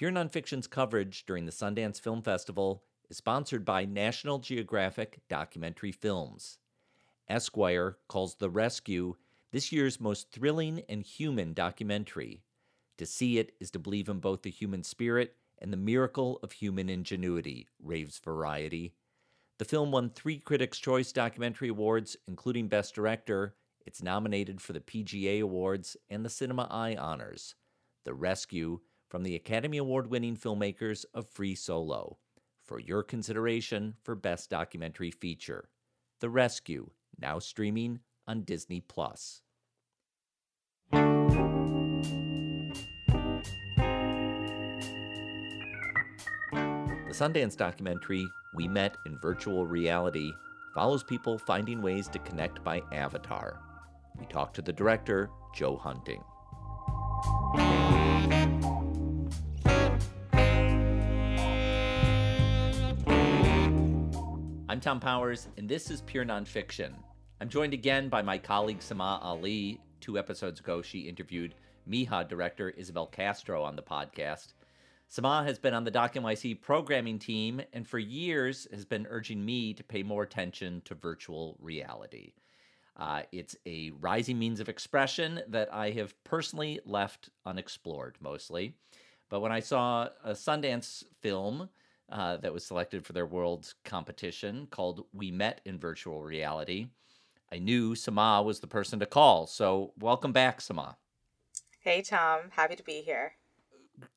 Pure Nonfiction's coverage during the Sundance Film Festival is sponsored by National Geographic Documentary Films. Esquire calls The Rescue this year's most thrilling and human documentary. To see it is to believe in both the human spirit and the miracle of human ingenuity, raves Variety. The film won three Critics' Choice Documentary Awards, including Best Director. It's nominated for the PGA Awards and the Cinema Eye Honors. The Rescue from the Academy Award winning filmmakers of Free Solo. For your consideration for Best Documentary Feature. The Rescue, now streaming on Disney Plus. The Sundance documentary, We Met in Virtual Reality, follows people finding ways to connect by avatar. We talk to the director, Joe Hunting. I'm Thom Powers, and this is Pure Nonfiction. I'm joined again by my colleague Sama Ali. Two episodes ago, she interviewed Mija director Isabel Castro on the podcast. Sama has been on the Doc programming team and for years has been urging me to pay more attention to virtual reality. Uh, it's a rising means of expression that I have personally left unexplored mostly. But when I saw a Sundance film uh, that was selected for their world competition called We Met in Virtual Reality, I knew Sama was the person to call. So welcome back, Sama. Hey Thom, happy to be here.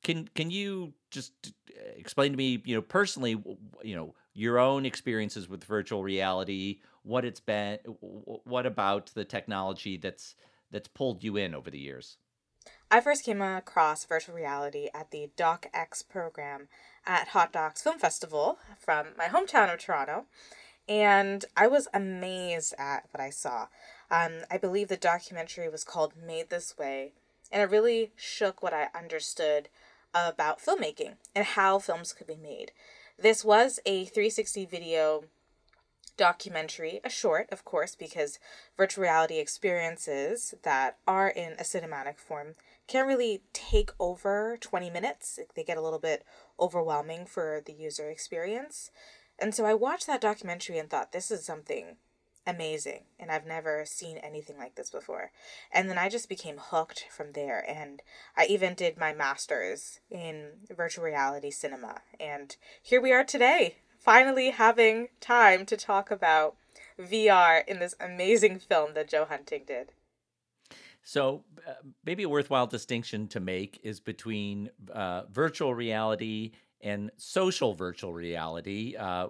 Can can you just explain to me, you know, personally, you know, your own experiences with virtual reality, what it's been, what about the technology that's that's pulled you in over the years? I first came across virtual reality at the DocX program at Hot Docs Film Festival from my hometown of Toronto and I was amazed at what I saw. Um, I believe the documentary was called Made This Way, and it really shook what I understood about filmmaking and how films could be made. This was a 360 video documentary, a short, of course, because virtual reality experiences that are in a cinematic form can't really take over 20 minutes. They get a little bit overwhelming for the user experience. And so I watched that documentary and thought, this is something amazing. And I've never seen anything like this before. And then I just became hooked from there. And I even did my master's in virtual reality cinema. And here we are today, finally having time to talk about VR in this amazing film that Joe Hunting did. So, uh, maybe a worthwhile distinction to make is between uh, virtual reality and social virtual reality. Uh,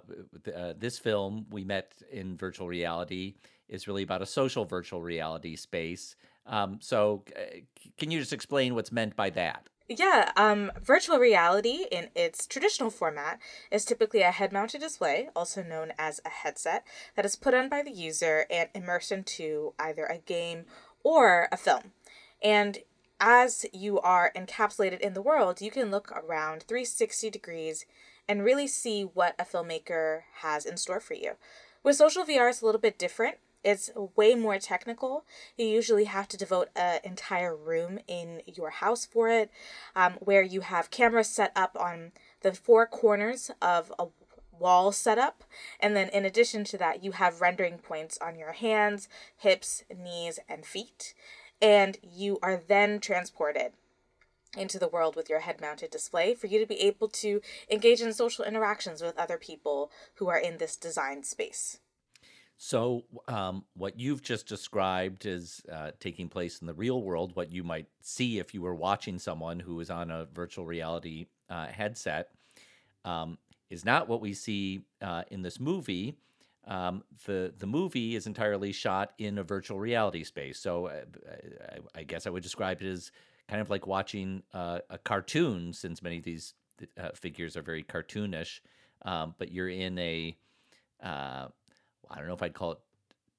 uh, this film, We Met in Virtual Reality, is really about a social virtual reality space. Um, so, uh, can you just explain what's meant by that? Yeah, um, virtual reality in its traditional format is typically a head mounted display, also known as a headset, that is put on by the user and immersed into either a game or a film. And as you are encapsulated in the world, you can look around 360 degrees and really see what a filmmaker has in store for you. With social VR, it's a little bit different. It's way more technical. You usually have to devote an entire room in your house for it, um, where you have cameras set up on the four corners of a wall setup. And then, in addition to that, you have rendering points on your hands, hips, knees, and feet and you are then transported into the world with your head mounted display for you to be able to engage in social interactions with other people who are in this design space. So, um, what you've just described is uh, taking place in the real world, what you might see if you were watching someone who is on a virtual reality uh, headset, um, is not what we see uh, in this movie. Um, the the movie is entirely shot in a virtual reality space. So uh, I, I, guess I would describe it as kind of like watching uh, a cartoon, since many of these uh, figures are very cartoonish. Um, but you're in a uh, I don't know if I'd call it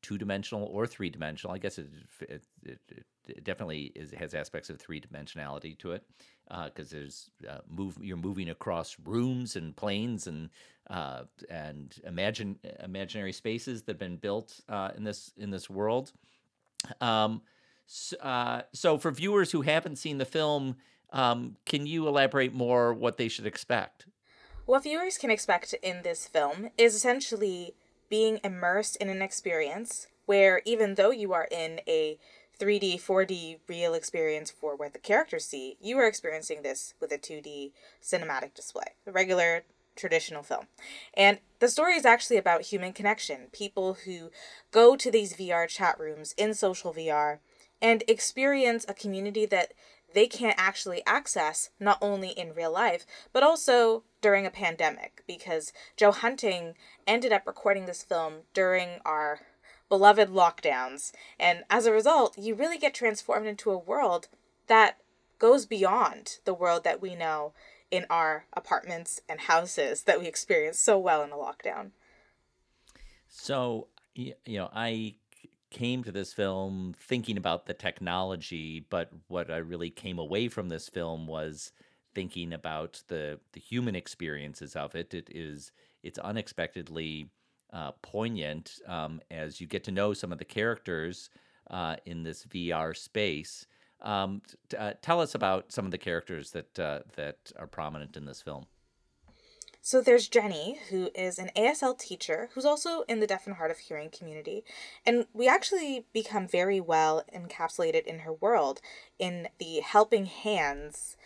two dimensional or three dimensional. I guess it, it, it, it definitely is, has aspects of three dimensionality to it because uh, there's uh, move you're moving across rooms and planes and uh, and imagine imaginary spaces that have been built uh, in this in this world. Um, so, uh, so, for viewers who haven't seen the film, Um, can you elaborate more what they should expect? What viewers can expect in this film is essentially being immersed in an experience where even though you are in a 3D, 4D real experience for what the characters see, you are experiencing this with a 2D cinematic display, a regular traditional film. And the story is actually about human connection, people who go to these VR chat rooms in social VR and experience a community that they can't actually access not only in real life, but also during a pandemic because Joe Hunting ended up recording this film during our beloved lockdowns. And as a result, you really get transformed into a world that goes beyond the world that we know in our apartments and houses that we experience so well in a lockdown. So, you know, I came to this film thinking about the technology, but what I really came away from this film was thinking about the the human experiences of it. It is it's unexpectedly uh, poignant um, as you get to know some of the characters uh, in this VR space. Um, t- uh, tell us about some of the characters that uh, that are prominent in this film. So there's Jenny, who is an ASL teacher who's also in the deaf and hard of hearing community. And we actually become very well encapsulated in her world in the helping hands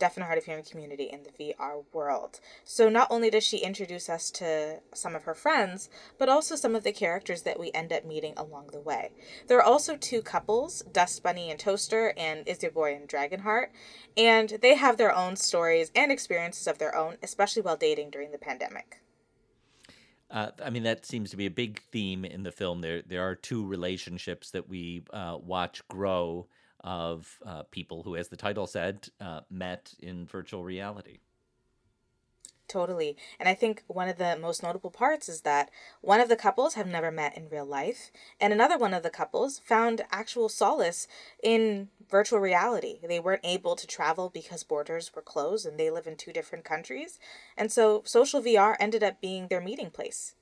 deaf and hard of hearing community in the VR world. So not only does she introduce us to some of her friends, but also some of the characters that we end up meeting along the way. There are also two couples, Dust Bunny and Toaster and Izzy Boy and Dragonheart, and they have their own stories and experiences of their own, especially while dating during the pandemic. Uh, I mean, that seems to be a big theme in the film. There, there are two relationships that we uh, watch grow of uh, people who, as the title said, uh, met in virtual reality. Totally. And I think one of the most notable parts is that one of the couples have never met in real life, and another one of the couples found actual solace in virtual reality. They weren't able to travel because borders were closed and they live in two different countries. And so social VR ended up being their meeting place.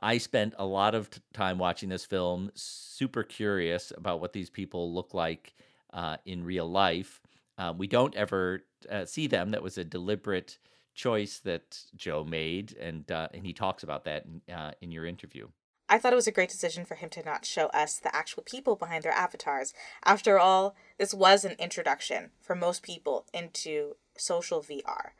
I spent a lot of time watching this film, super curious about what these people look like uh, in real life. Um, we don't ever uh, see them. That was a deliberate choice that Joe made, and uh, and he talks about that in, uh, in your interview. I thought it was a great decision for him to not show us the actual people behind their avatars. After all, this was an introduction for most people into social VR.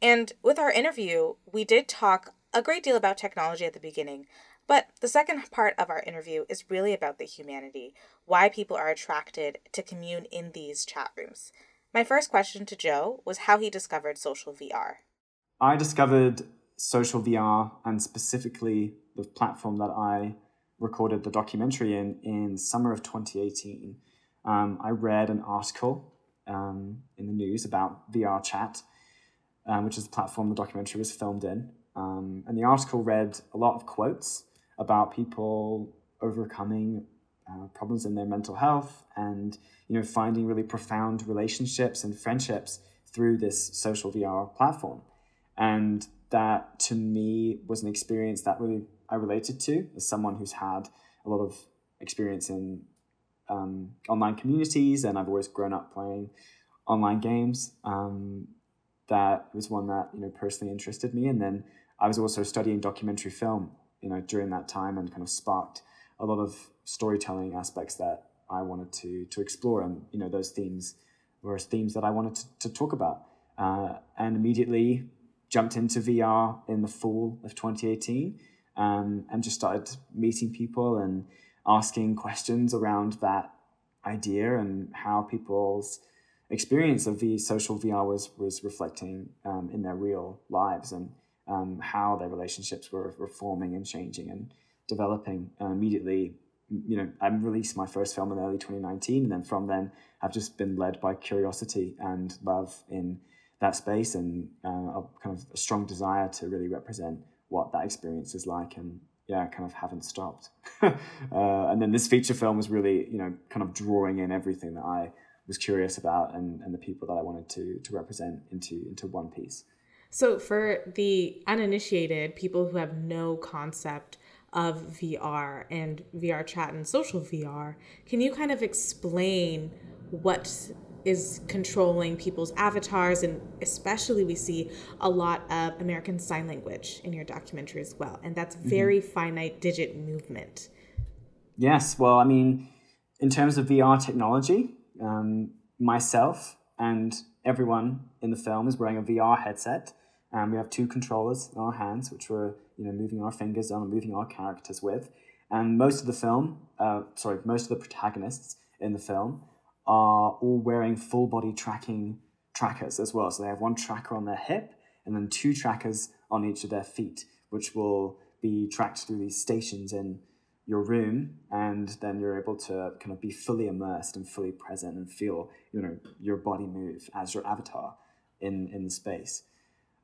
And with our interview, we did talk a great deal about technology at the beginning, but the second part of our interview is really about the humanity, why people are attracted to commune in these chat rooms. My first question to Joe was how he discovered social VR. I discovered social VR and specifically the platform that I recorded the documentary in in summer of 2018. Um, I read an article um, in the news about VR Chat, um, which is the platform the documentary was filmed in. Um, and the article read a lot of quotes about people overcoming uh, problems in their mental health and you know finding really profound relationships and friendships through this social VR platform. And that to me was an experience that really I related to as someone who's had a lot of experience in um, online communities and I've always grown up playing online games. Um, that was one that you know personally interested me, and then I was also studying documentary film you know during that time and kind of sparked a lot of storytelling aspects that I wanted to to explore. And you know those themes were themes that I wanted to, to talk about uh, and immediately jumped into VR in the fall of 2018 um, and just started meeting people and asking questions around that idea and how people's experience of the social VR was was reflecting um, in their real lives. And um, how their relationships were, reforming and changing and developing. Uh, immediately, you know, I released my first film in early 2019, and then from then, I've just been led by curiosity and love in that space, and uh, a kind of a strong desire to really represent what that experience is like, and yeah, kind of haven't stopped. uh, and then this feature film was really, you know, kind of drawing in everything that I was curious about and, and the people that I wanted to to represent into into one piece. So, for the uninitiated, people who have no concept of VR and VR chat and social VR, can you kind of explain what is controlling people's avatars and especially we see a lot of american sign language in your documentary as well and that's mm-hmm. very mm-hmm. finite digit movement yes well i mean in terms of vr technology um, myself and everyone in the film is wearing a vr headset and we have two controllers in our hands which we're you know moving our fingers on and moving our characters with. And most of the film uh, sorry most of the protagonists in the film are all wearing full body tracking trackers as well. So they have one tracker on their hip and then two trackers on each of their feet, which will be tracked through these stations in your room. And then you're able to kind of be fully immersed and fully present and feel you know your body move as your avatar in in the space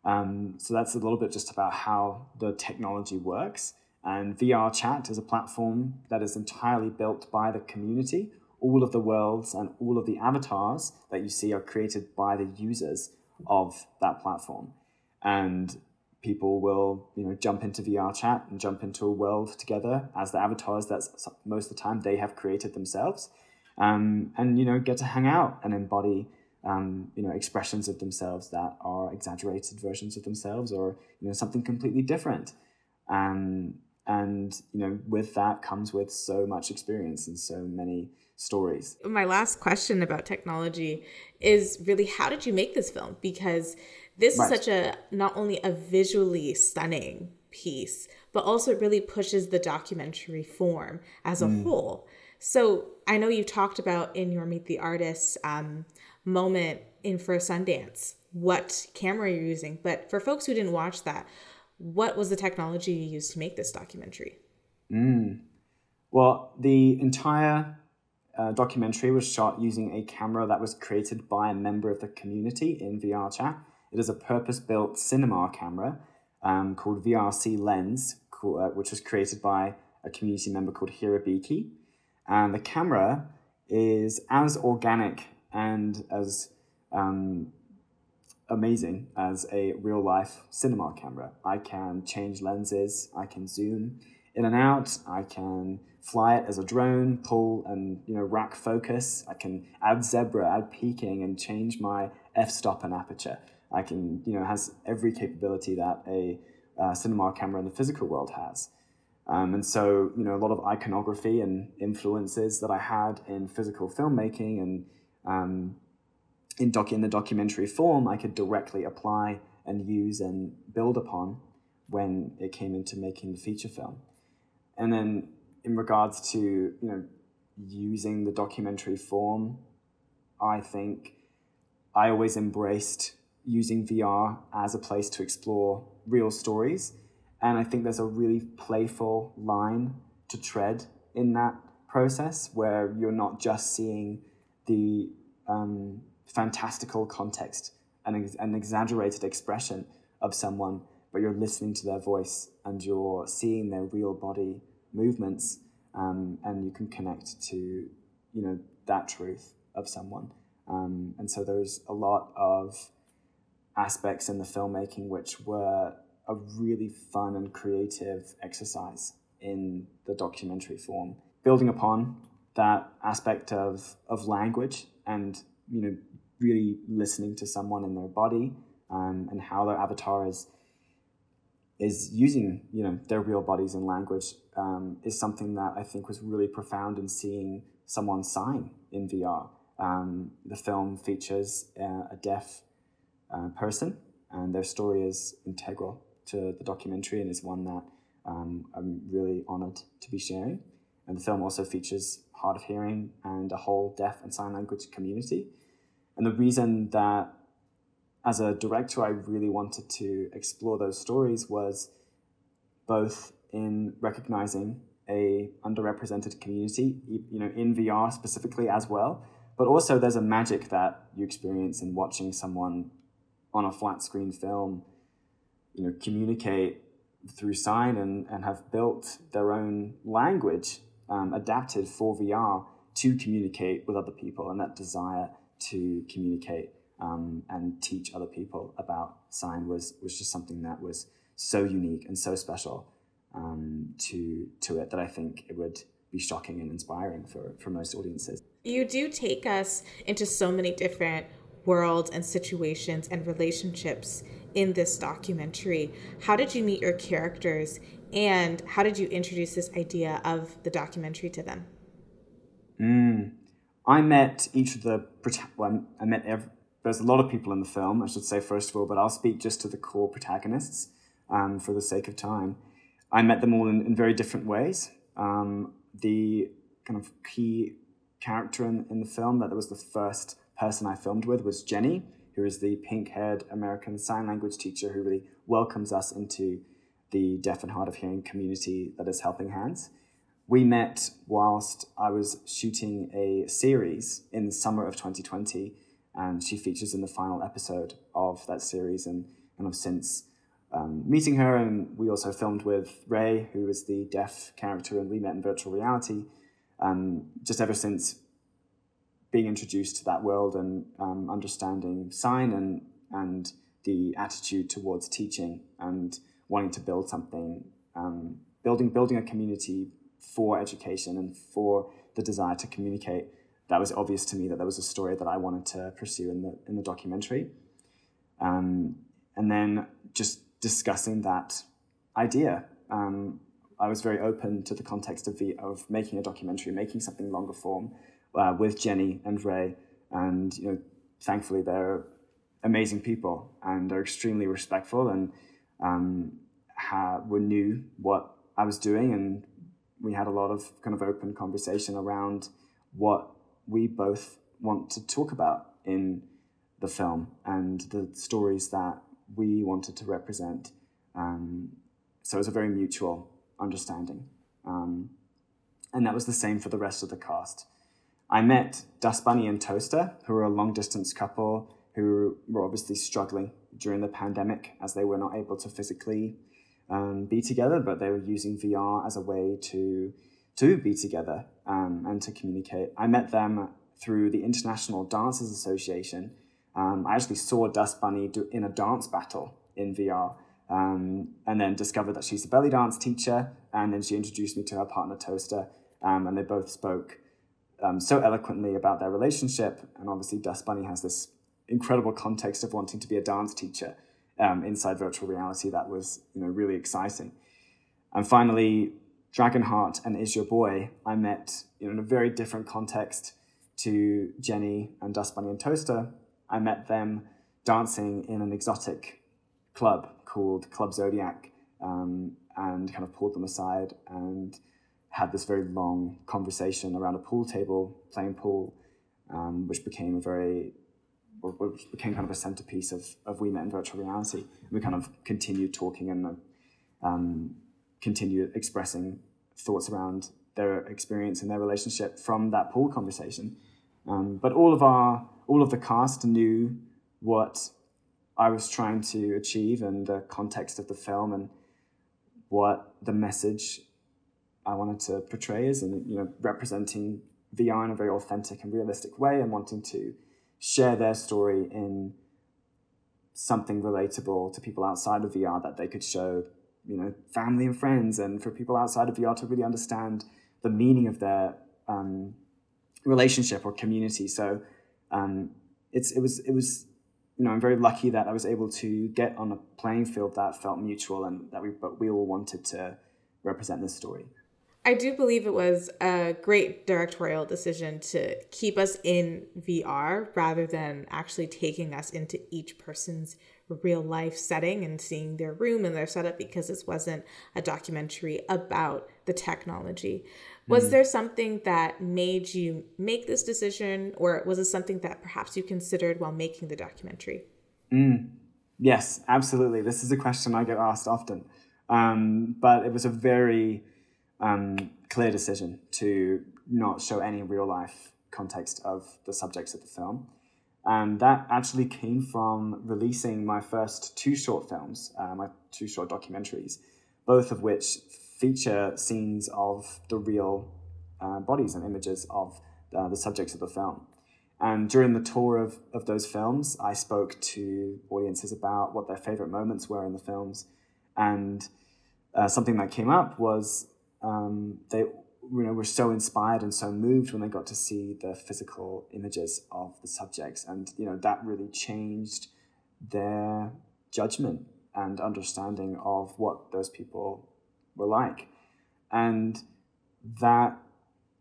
um, so that's a little bit just about how the technology works and vr chat is a platform that is entirely built by the community all of the worlds and all of the avatars that you see are created by the users of that platform. And people will, you know, jump into VR chat and jump into a world together as the avatars that most of the time they have created themselves. Um, and, you know, get to hang out and embody, um, you know, expressions of themselves that are exaggerated versions of themselves or, you know, something completely different. Um, and, you know, with that comes with so much experience and so many stories. My last question about technology is really how did you make this film? Because this right. is such a not only a visually stunning piece, but also it really pushes the documentary form as a mm. whole. So I know you talked about in your Meet the Artist um, moment in for Sundance what camera you're using, but for folks who didn't watch that, what was the technology you used to make this documentary? Mm. Well, the entire uh, documentary was shot using a camera that was created by a member of the community in VR chat. It is a purpose built cinema camera um, called VRC Lens, uh, which was created by a community member called Hirabiki. And the camera is as organic and as um, amazing as a real life cinema camera. I can change lenses, I can zoom in and out, I can fly it as a drone, pull and you know rack focus. I can add zebra, add peaking, and change my f-stop and aperture. I can you know has every capability that a uh, cinema camera in the physical world has. Um, and so you know a lot of iconography and influences that I had in physical filmmaking and um, in doc in the documentary form, I could directly apply and use and build upon when it came into making the feature film. And then in regards to you know using the documentary form, I think I always embraced using VR as a place to explore real stories, and I think there's a really playful line to tread in that process where you're not just seeing the um, fantastical context and an exaggerated expression of someone, but you're listening to their voice and you're seeing their real body movements, um, and you can connect to you know that truth of someone. Um, and so there's a lot of aspects in the filmmaking which were a really fun and creative exercise in the documentary form, building upon that aspect of of language and you know really listening to someone in their body um, and how their avatar is is using you know their real bodies and language um, is something that I think was really profound in seeing someone sign in VR. Um, the film features uh, a deaf uh, person, and their story is integral to the documentary and is one that um, I'm really honored to be sharing. And the film also features hard of hearing and a whole deaf and sign language community. And the reason that as a director, I really wanted to explore those stories was both in recognizing a underrepresented community, you know, in VR specifically as well, but also there's a magic that you experience in watching someone on a flat screen film, you know, communicate through sign and, and have built their own language um, adapted for VR to communicate with other people and that desire to communicate um, and teach other people about sign was was just something that was so unique and so special um, to to it that I think it would be shocking and inspiring for, for most audiences. You do take us into so many different worlds and situations and relationships in this documentary. How did you meet your characters and how did you introduce this idea of the documentary to them? Mm. I met each of the well, I met every, there's a lot of people in the film, I should say first of all, but I'll speak just to the core protagonists um, for the sake of time. I met them all in, in very different ways. Um, the kind of key character in, in the film that was the first person I filmed with was Jenny, who is the pink haired American Sign Language teacher who really welcomes us into the deaf and hard of hearing community that is Helping Hands. We met whilst I was shooting a series in the summer of 2020, and she features in the final episode of that series. And, and I've since um, meeting her, and we also filmed with Ray, who is the deaf character, and we met in virtual reality. Um, just ever since being introduced to that world and um, understanding sign and and the attitude towards teaching and wanting to build something, um, building building a community for education and for the desire to communicate. That was obvious to me that there was a story that I wanted to pursue in the in the documentary, um, and then just discussing that idea. Um, I was very open to the context of the of making a documentary, making something longer form uh, with Jenny and Ray, and you know, thankfully they're amazing people and are extremely respectful and um, ha- were knew what I was doing, and we had a lot of kind of open conversation around what we both want to talk about in the film and the stories that we wanted to represent. Um, so it was a very mutual understanding. Um, and that was the same for the rest of the cast. I met Dust Bunny and Toaster, who were a long distance couple who were obviously struggling during the pandemic as they were not able to physically um, be together, but they were using VR as a way to to be together um, and to communicate. I met them through the International Dancers Association, um, I actually saw Dust Bunny do, in a dance battle in VR, um, and then discovered that she's a belly dance teacher. And then she introduced me to her partner Toaster, um, and they both spoke um, so eloquently about their relationship. And obviously, Dust Bunny has this incredible context of wanting to be a dance teacher um, inside virtual reality. That was you know really exciting. And finally, Dragonheart and Is Your Boy, I met you know, in a very different context to Jenny and Dust Bunny and Toaster I met them dancing in an exotic club called Club Zodiac um, and kind of pulled them aside and had this very long conversation around a pool table playing pool, um, which became a very became kind of a centerpiece of, of We Met in Virtual Reality. We kind of continued talking and um, continued expressing thoughts around their experience and their relationship from that pool conversation. Um, but all of our all of the cast knew what I was trying to achieve and the context of the film and what the message I wanted to portray is, and you know, representing VR in a very authentic and realistic way, and wanting to share their story in something relatable to people outside of VR that they could show, you know, family and friends, and for people outside of VR to really understand the meaning of their um, relationship or community. So um, it's it was it was you know I'm very lucky that I was able to get on a playing field that felt mutual and that we but we all wanted to represent this story. I do believe it was a great directorial decision to keep us in VR rather than actually taking us into each person's real life setting and seeing their room and their setup because this wasn't a documentary about the technology. Was mm. there something that made you make this decision, or was it something that perhaps you considered while making the documentary? Mm. Yes, absolutely. This is a question I get asked often. Um, but it was a very um, clear decision to not show any real life context of the subjects of the film. And that actually came from releasing my first two short films, uh, my two short documentaries, both of which feature scenes of the real uh, bodies and images of uh, the subjects of the film. And during the tour of, of those films, I spoke to audiences about what their favorite moments were in the films. And uh, something that came up was um, they you know were so inspired and so moved when they got to see the physical images of the subjects, and you know that really changed their judgment and understanding of what those people were like, and that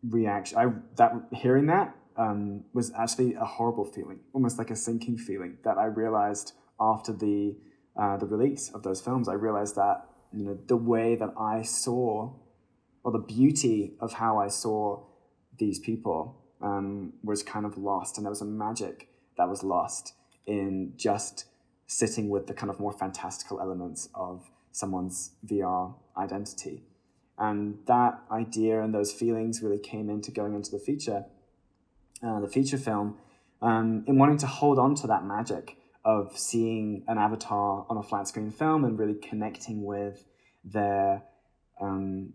reaction, I that hearing that um, was actually a horrible feeling, almost like a sinking feeling that I realized after the uh, the release of those films. I realized that you know the way that I saw or the beauty of how I saw these people um, was kind of lost, and there was a magic that was lost in just sitting with the kind of more fantastical elements of someone's VR identity. And that idea and those feelings really came into going into the feature, uh, the feature film, um, in wanting to hold on to that magic of seeing an avatar on a flat screen film and really connecting with their um,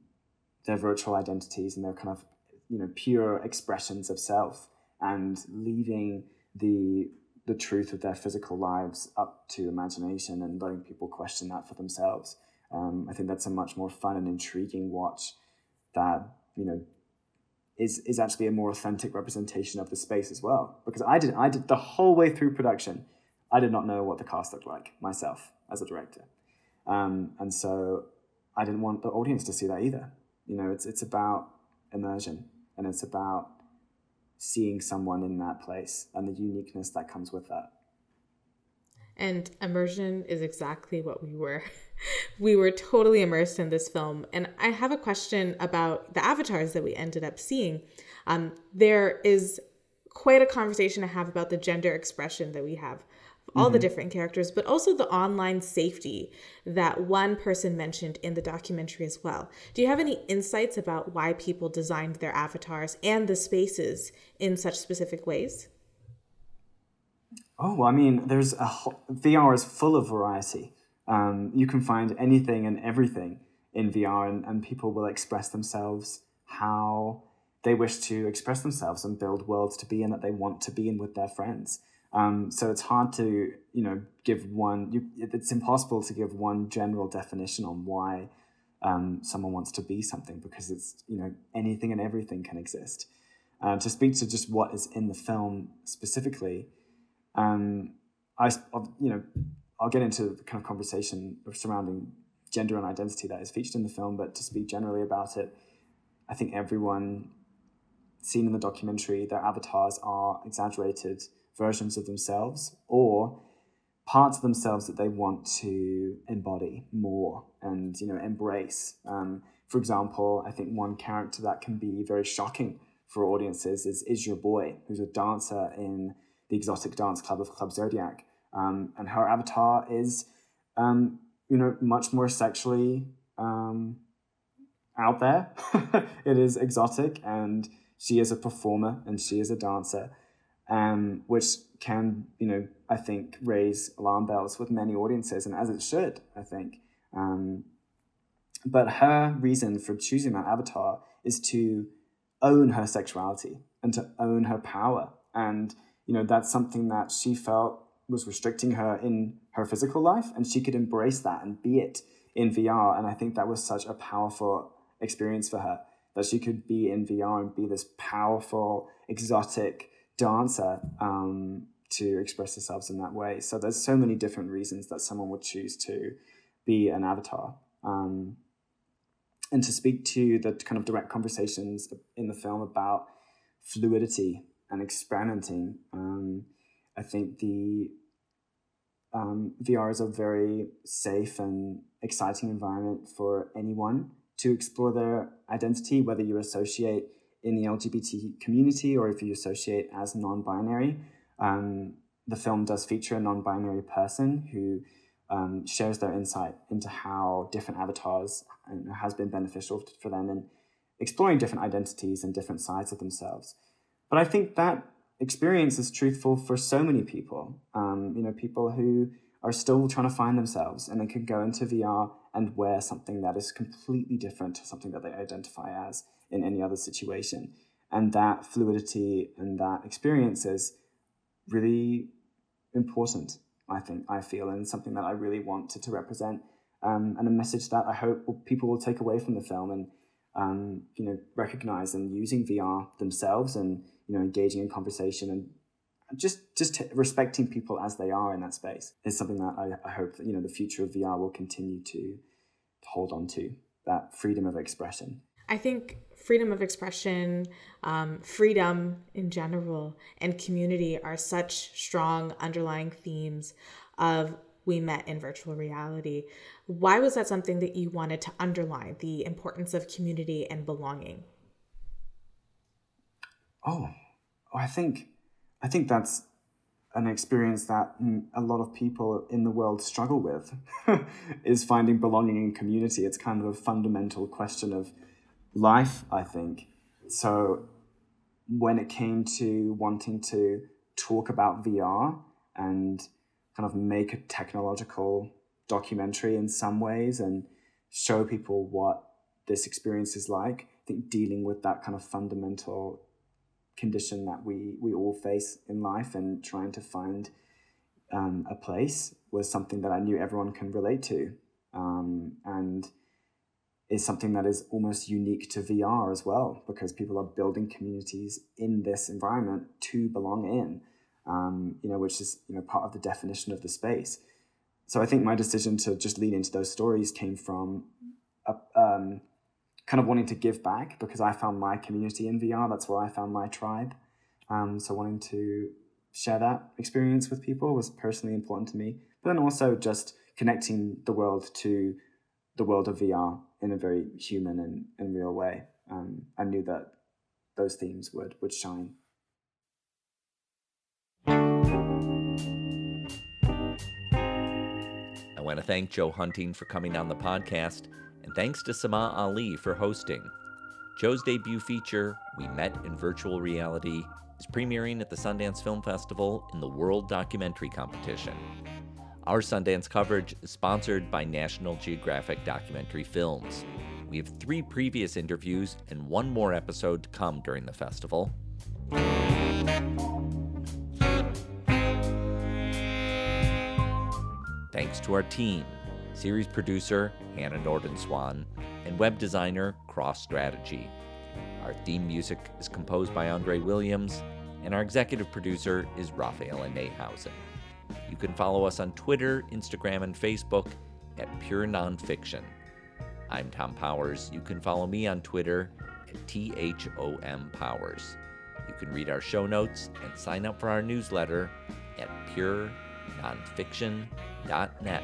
their virtual identities and their kind of you know pure expressions of self and leaving the the truth of their physical lives up to imagination and letting people question that for themselves. Um, I think that's a much more fun and intriguing watch that you know is is actually a more authentic representation of the space as well. Because I did I did the whole way through production, I did not know what the cast looked like myself as a director, um, and so I didn't want the audience to see that either. You know, it's it's about immersion and it's about seeing someone in that place and the uniqueness that comes with that. And immersion is exactly what we were. we were totally immersed in this film. And I have a question about the avatars that we ended up seeing. Um, there is quite a conversation to have about the gender expression that we have all mm-hmm. the different characters, but also the online safety that one person mentioned in the documentary as well. Do you have any insights about why people designed their avatars and the spaces in such specific ways? Oh, I mean, there's a VR is full of variety. Um, you can find anything and everything in VR, and, and people will express themselves how they wish to express themselves and build worlds to be in that they want to be in with their friends. Um, so it's hard to you know give one. You, it's impossible to give one general definition on why um, someone wants to be something because it's you know anything and everything can exist. Uh, to speak to just what is in the film specifically, um, I you know I'll get into the kind of conversation surrounding gender and identity that is featured in the film, but to speak generally about it, I think everyone seen in the documentary, their avatars are exaggerated versions of themselves or parts of themselves that they want to embody more and you know embrace. Um, for example i think one character that can be very shocking for audiences is is your boy who's a dancer in the exotic dance club of club zodiac. Um, and her avatar is um, you know much more sexually um, out there. It is exotic and she is a performer and she is a dancer um, which can, you know, I think raise alarm bells with many audiences, and as it should, I think. Um, but her reason for choosing that avatar is to own her sexuality and to own her power. And, you know, that's something that she felt was restricting her in her physical life, and she could embrace that and be it in VR. And I think that was such a powerful experience for her that she could be in VR and be this powerful, exotic, dancer um, to express themselves in that way. So there's so many different reasons that someone would choose to be an avatar. Um, and to speak to the kind of direct conversations in the film about fluidity and experimenting, um, I think the um, VR is a very safe and exciting environment for anyone to explore their identity, whether you associate in the LGBT community or if you associate as non binary. Um, the film does feature a non binary person who um, shares their insight into how different avatars has been beneficial for them in exploring different identities and different sides of themselves. But I think that experience is truthful for so many people. Um, you know, people who are still trying to find themselves and they can go into VR and wear something that is completely different to something that they identify as in any other situation. And that fluidity and that experience is really important, I think, I feel, and something that I really wanted to represent. Um, and a message that I hope people will take away from the film. And um, you know, recognize and using VR themselves and, you know, engaging in conversation and just just t- respecting people as they are in that space is something that I, I hope that, you know, the future of VR will continue to hold on to that freedom of expression. I think freedom of expression, um, freedom in general, and community are such strong underlying themes of we met in virtual reality. Why was that something that you wanted to underline the importance of community and belonging? Oh, I think I think that's an experience that a lot of people in the world struggle with is finding belonging in community. It's kind of a fundamental question of life, I think. So when it came to wanting to talk about VR and kind of make a technological documentary in some ways and show people what this experience is like, I think dealing with that kind of fundamental condition that we, we all face in life and trying to find um, a place was something that I knew everyone can relate to. Um, and is something that is almost unique to VR as well, because people are building communities in this environment to belong in, um, you know, which is you know part of the definition of the space. So I think my decision to just lean into those stories came from a, um, kind of wanting to give back because I found my community in VR. That's where I found my tribe. Um, so wanting to share that experience with people was personally important to me. But then also just connecting the world to the world of VR in a very human and, and real way. Um, I knew that those themes would would shine. I want to thank Joe Hunting for coming on the podcast, and thanks to Sama Ali for hosting. Joe's debut feature, We Met in Virtual Reality, is premiering at the Sundance Film Festival in the World Documentary Competition. Our Sundance coverage is sponsored by National Geographic Documentary Films. We have three previous interviews and one more episode to come during the festival. Thanks to our team series producer Hannah Nordenswan, and web designer Cross Strategy. Our theme music is composed by Andre Williams, and our executive producer is Raphael Nehausen. You can follow us on Twitter, Instagram, and Facebook at Pure Nonfiction. I'm Thom Powers. You can follow me on Twitter at THOM Powers. You can read our show notes and sign up for our newsletter at purenonfiction.net.